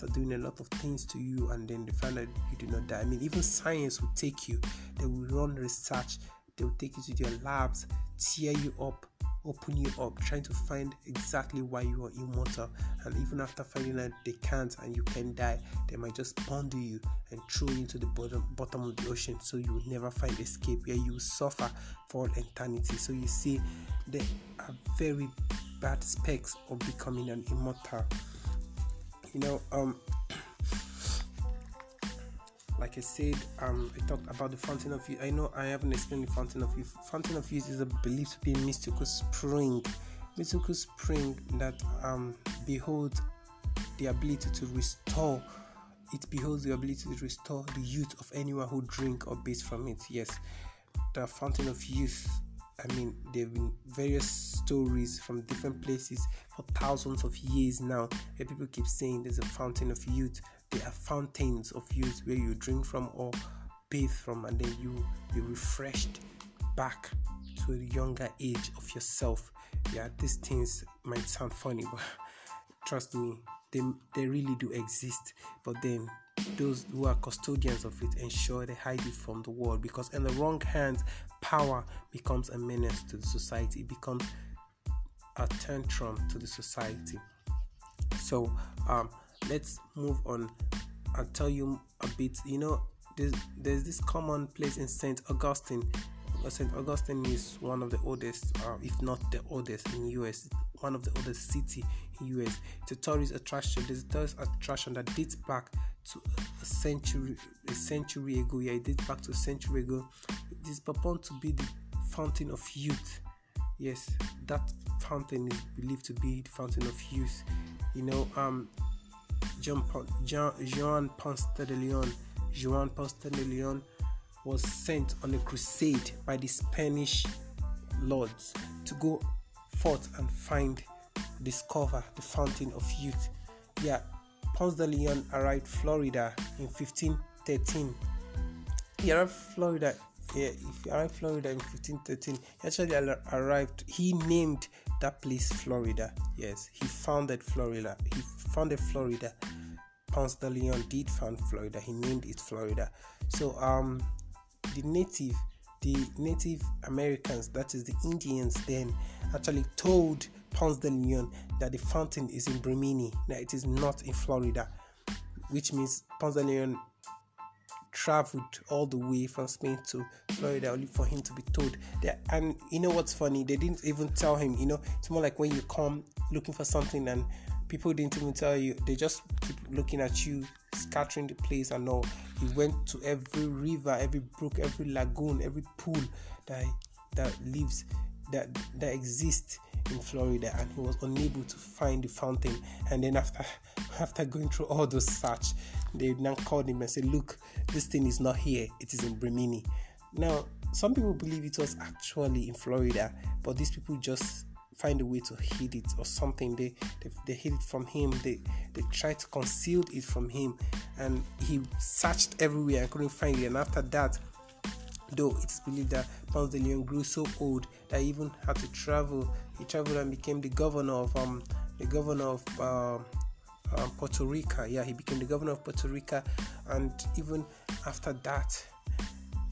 start doing a lot of things to you and then they find out you do not die. I mean, even science will take you, they will run research, they will take you to their labs, tear you up, open you up, trying to find exactly why you are immortal. And even after finding out they can't and you can die, they might just bundle you and throw you into the bottom bottom of the ocean so you will never find escape where you suffer for all eternity. So you see there are very bad specs of becoming an immortal you know um like I said, um, I talked about the fountain of youth. I know I haven't explained the fountain of youth. Fountain of youth is a believed to be a mystical spring, mystical spring that um, beholds the ability to restore. It beholds the ability to restore the youth of anyone who drink or bathe from it. Yes, the fountain of youth I mean, there have been various stories from different places for thousands of years now. Where people keep saying there's a fountain of youth. There are fountains of youth where you drink from or bathe from, and then you you refreshed back to the younger age of yourself. Yeah, these things might sound funny, (laughs) but trust me, they they really do exist. But then those who are custodians of it ensure they hide it from the world because in the wrong hands power becomes a menace to the society it becomes a tantrum to the society so um, let's move on and tell you a bit you know there's, there's this common place in st augustine St. Augustine is one of the oldest, uh, if not the oldest in US, one of the oldest city in US. It's a tourist attraction. There's a tourist attraction that dates back to a century a century ago. Yeah, it dates back to a century ago. It is purported to be the fountain of youth. Yes, that fountain is believed to be the fountain of youth. You know, um, John, John Ponce de Leon, Jean Ponce de Leon was sent on a crusade by the Spanish lords to go forth and find, discover the fountain of youth. Yeah, Ponce de Leon arrived Florida in 1513. He arrived Florida. Yeah, he arrived Florida in 1513, he actually arrived. He named that place Florida. Yes, he founded Florida. He founded Florida. Ponce de Leon did found Florida. He named it Florida. So um, the native, the Native Americans, that is the Indians, then actually told Ponce de Leon that the fountain is in Brimini, that it is not in Florida, which means Leon traveled all the way from Spain to Florida only for him to be told that. And you know what's funny? They didn't even tell him. You know, it's more like when you come looking for something and people didn't even tell you. They just keep looking at you, scattering the place and all. He went to every river, every brook, every lagoon, every pool that that lives that that exists in Florida, and he was unable to find the fountain. And then after (laughs) after going through all those search, they now called him and said, "Look, this thing is not here; it is in Brimini." Now, some people believe it was actually in Florida, but these people just find a way to hide it or something. They they, they hid it from him. They they tried to conceal it from him, and he searched everywhere and couldn't find it. And after that, though it's believed that Ponce de Leon grew so old that he even had to travel. He traveled and became the governor of um the governor of uh, um, Puerto Rico. Yeah, he became the governor of Puerto Rico, and even after that,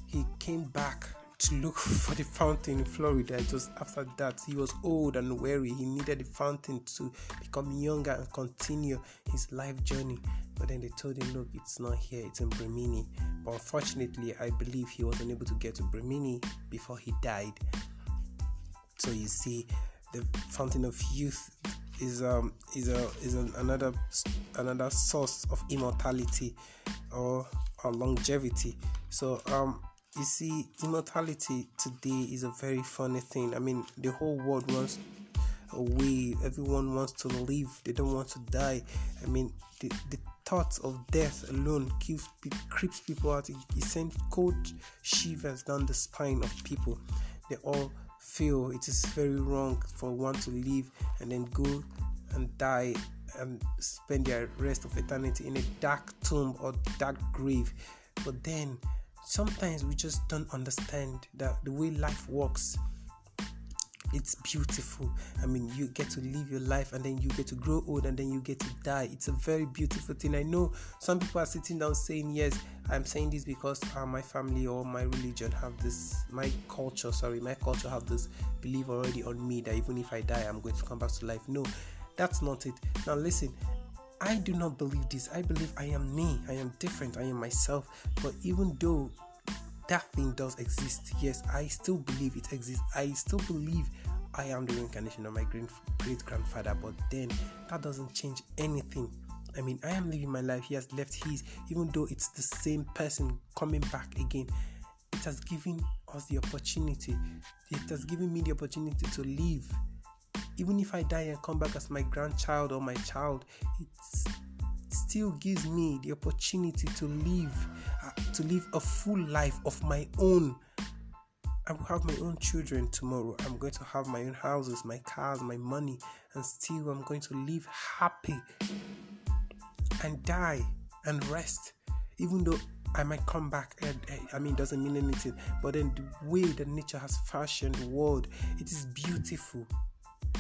he came back to look (laughs) for the fountain in Florida. Just after that, he was old and weary. He needed the fountain to become younger and continue his life journey. But then they told him, Look, it's not here, it's in Brimini. But unfortunately, I believe he was unable to get to Brimini before he died. So you see, the fountain of youth is um is a is an, another another source of immortality or, or longevity. So um you see, immortality today is a very funny thing. I mean, the whole world wants way. Everyone wants to live. They don't want to die. I mean, the, the thought of death alone keeps, creeps people out. It, it sends cold shivers down the spine of people. They all feel it is very wrong for one to live and then go and die and spend their rest of eternity in a dark tomb or dark grave. But then sometimes we just don't understand that the way life works it's beautiful i mean you get to live your life and then you get to grow old and then you get to die it's a very beautiful thing i know some people are sitting down saying yes i'm saying this because uh, my family or my religion have this my culture sorry my culture have this belief already on me that even if i die i'm going to come back to life no that's not it now listen I do not believe this. I believe I am me. I am different. I am myself. But even though that thing does exist, yes, I still believe it exists. I still believe I am the reincarnation of my great grandfather. But then that doesn't change anything. I mean, I am living my life. He has left his, even though it's the same person coming back again. It has given us the opportunity. It has given me the opportunity to live even if I die and come back as my grandchild or my child, it still gives me the opportunity to live, uh, to live a full life of my own. I will have my own children tomorrow. I'm going to have my own houses, my cars, my money, and still I'm going to live happy and die and rest. Even though I might come back and I mean, it doesn't mean anything, but then the way that nature has fashioned the world, it is beautiful.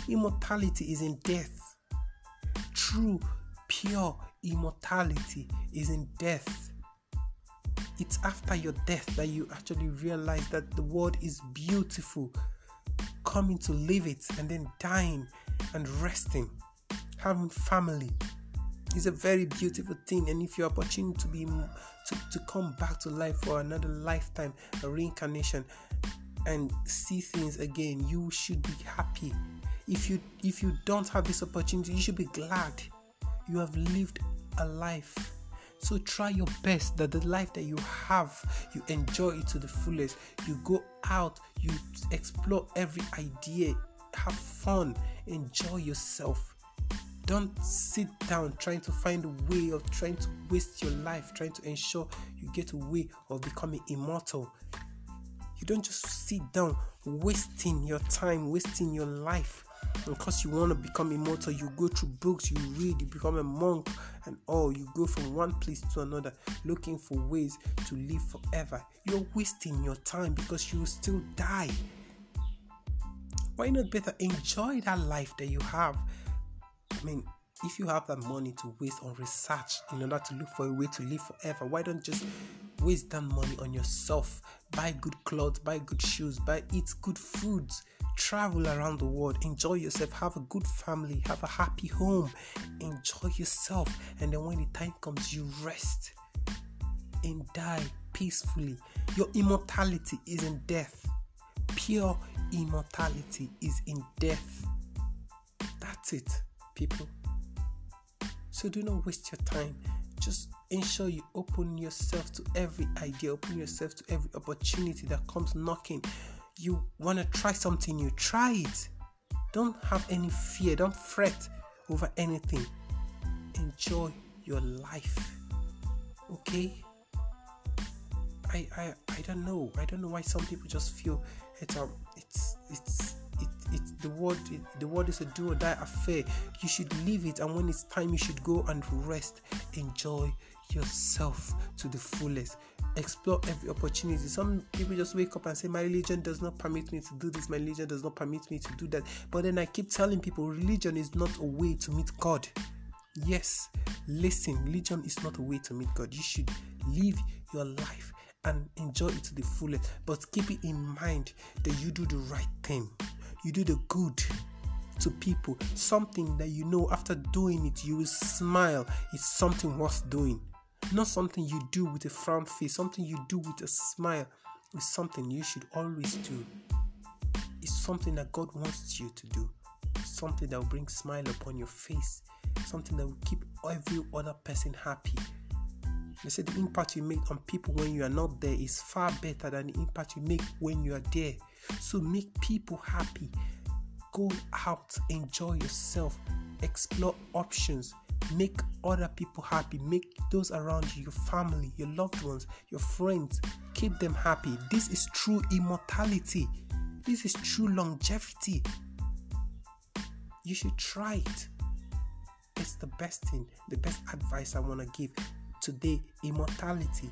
Immortality is in death. True, pure immortality is in death. It's after your death that you actually realize that the world is beautiful. Coming to live it and then dying and resting, having family is a very beautiful thing. And if you're opportunity to be to, to come back to life for another lifetime, a reincarnation, and see things again, you should be happy if you if you don't have this opportunity you should be glad you have lived a life. So try your best that the life that you have you enjoy it to the fullest. You go out you explore every idea have fun enjoy yourself. Don't sit down trying to find a way of trying to waste your life trying to ensure you get a way of becoming immortal. You don't just sit down wasting your time wasting your life because you want to become immortal, you go through books, you read, you become a monk, and all. You go from one place to another looking for ways to live forever. You're wasting your time because you will still die. Why not better enjoy that life that you have? I mean, if you have that money to waste on research in order to look for a way to live forever, why don't just waste that money on yourself? Buy good clothes, buy good shoes, buy eat good foods travel around the world, enjoy yourself, have a good family, have a happy home, enjoy yourself, and then when the time comes, you rest. and die peacefully. Your immortality is in death. Pure immortality is in death. That's it, people. So do not waste your time. Just ensure you open yourself to every idea, open yourself to every opportunity that comes knocking. You want to try something new, try it. Don't have any fear, don't fret over anything. Enjoy your life. Okay? I I I don't know. I don't know why some people just feel it's um it's it's it, it the word it, the word is a do or die affair. You should leave it, and when it's time, you should go and rest. Enjoy yourself to the fullest. Explore every opportunity. Some people just wake up and say, My religion does not permit me to do this, my religion does not permit me to do that. But then I keep telling people, religion is not a way to meet God. Yes, listen, religion is not a way to meet God. You should live your life and enjoy it to the fullest. But keep it in mind that you do the right thing, you do the good to people, something that you know after doing it you will smile. It's something worth doing, not something you do with a frown face, something you do with a smile. It's something you should always do. It's something that God wants you to do, something that will bring smile upon your face, something that will keep every other person happy. They say the impact you make on people when you are not there is far better than the impact you make when you are there. So make people happy. Go out, enjoy yourself, explore options, make other people happy, make those around you, your family, your loved ones, your friends, keep them happy. This is true immortality. This is true longevity. You should try it. It's the best thing, the best advice I want to give today immortality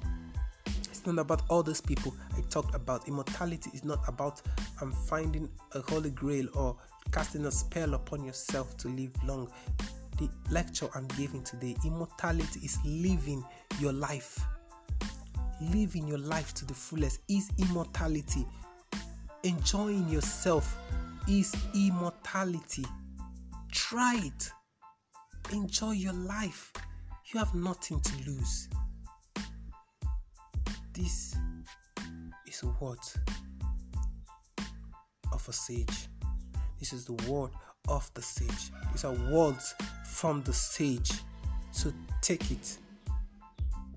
not about all those people. I talked about immortality is not about um, finding a holy grail or casting a spell upon yourself to live long. The lecture i'm giving today immortality is living your life. Living your life to the fullest is immortality. Enjoying yourself is immortality. Try it. Enjoy your life. You have nothing to lose. This is a word of a sage. This is the word of the sage. These are words from the sage. So take it,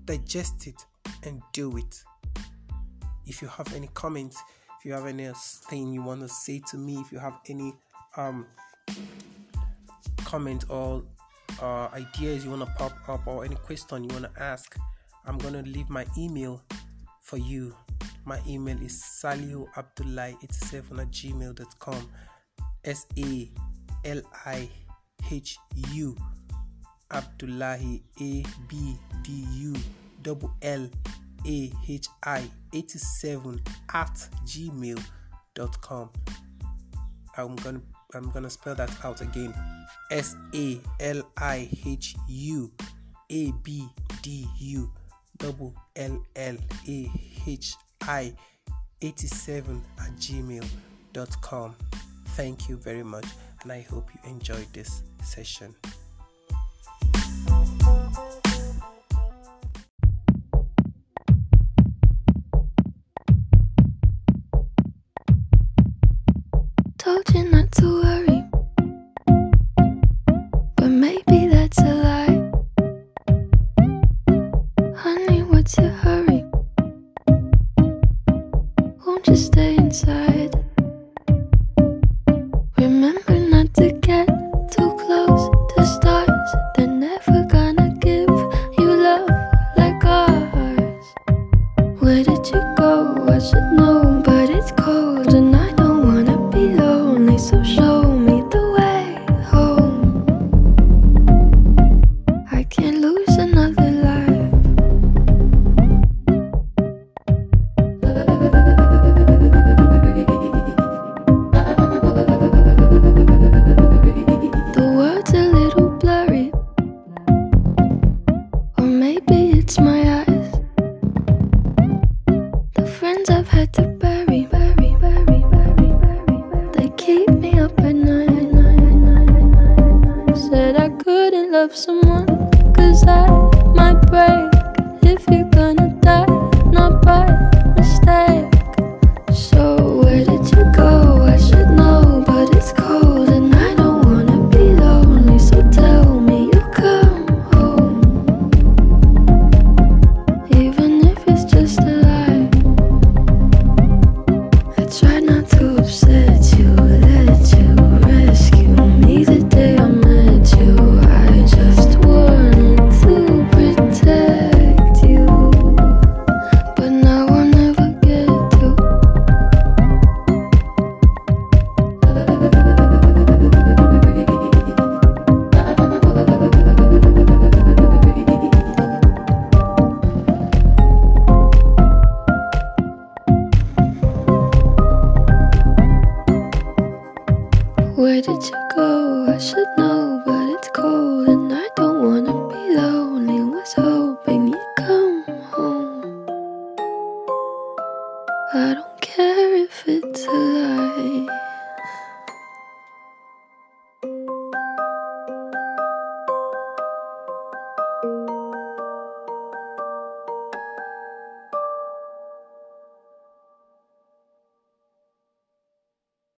digest it, and do it. If you have any comments, if you have anything you want to say to me, if you have any um comment or uh, ideas you want to pop up or any question you want to ask, I'm going to leave my email for you. My email is salihuabdullahi87 at gmail.com. S A L I H U Abdullahi A B D U double L A H I 87 at gmail.com. I'm gonna I'm gonna spell that out again. S A L I H U A B D U double L L A H I 87 at gmail.com. Thank you very much, and I hope you enjoyed this session.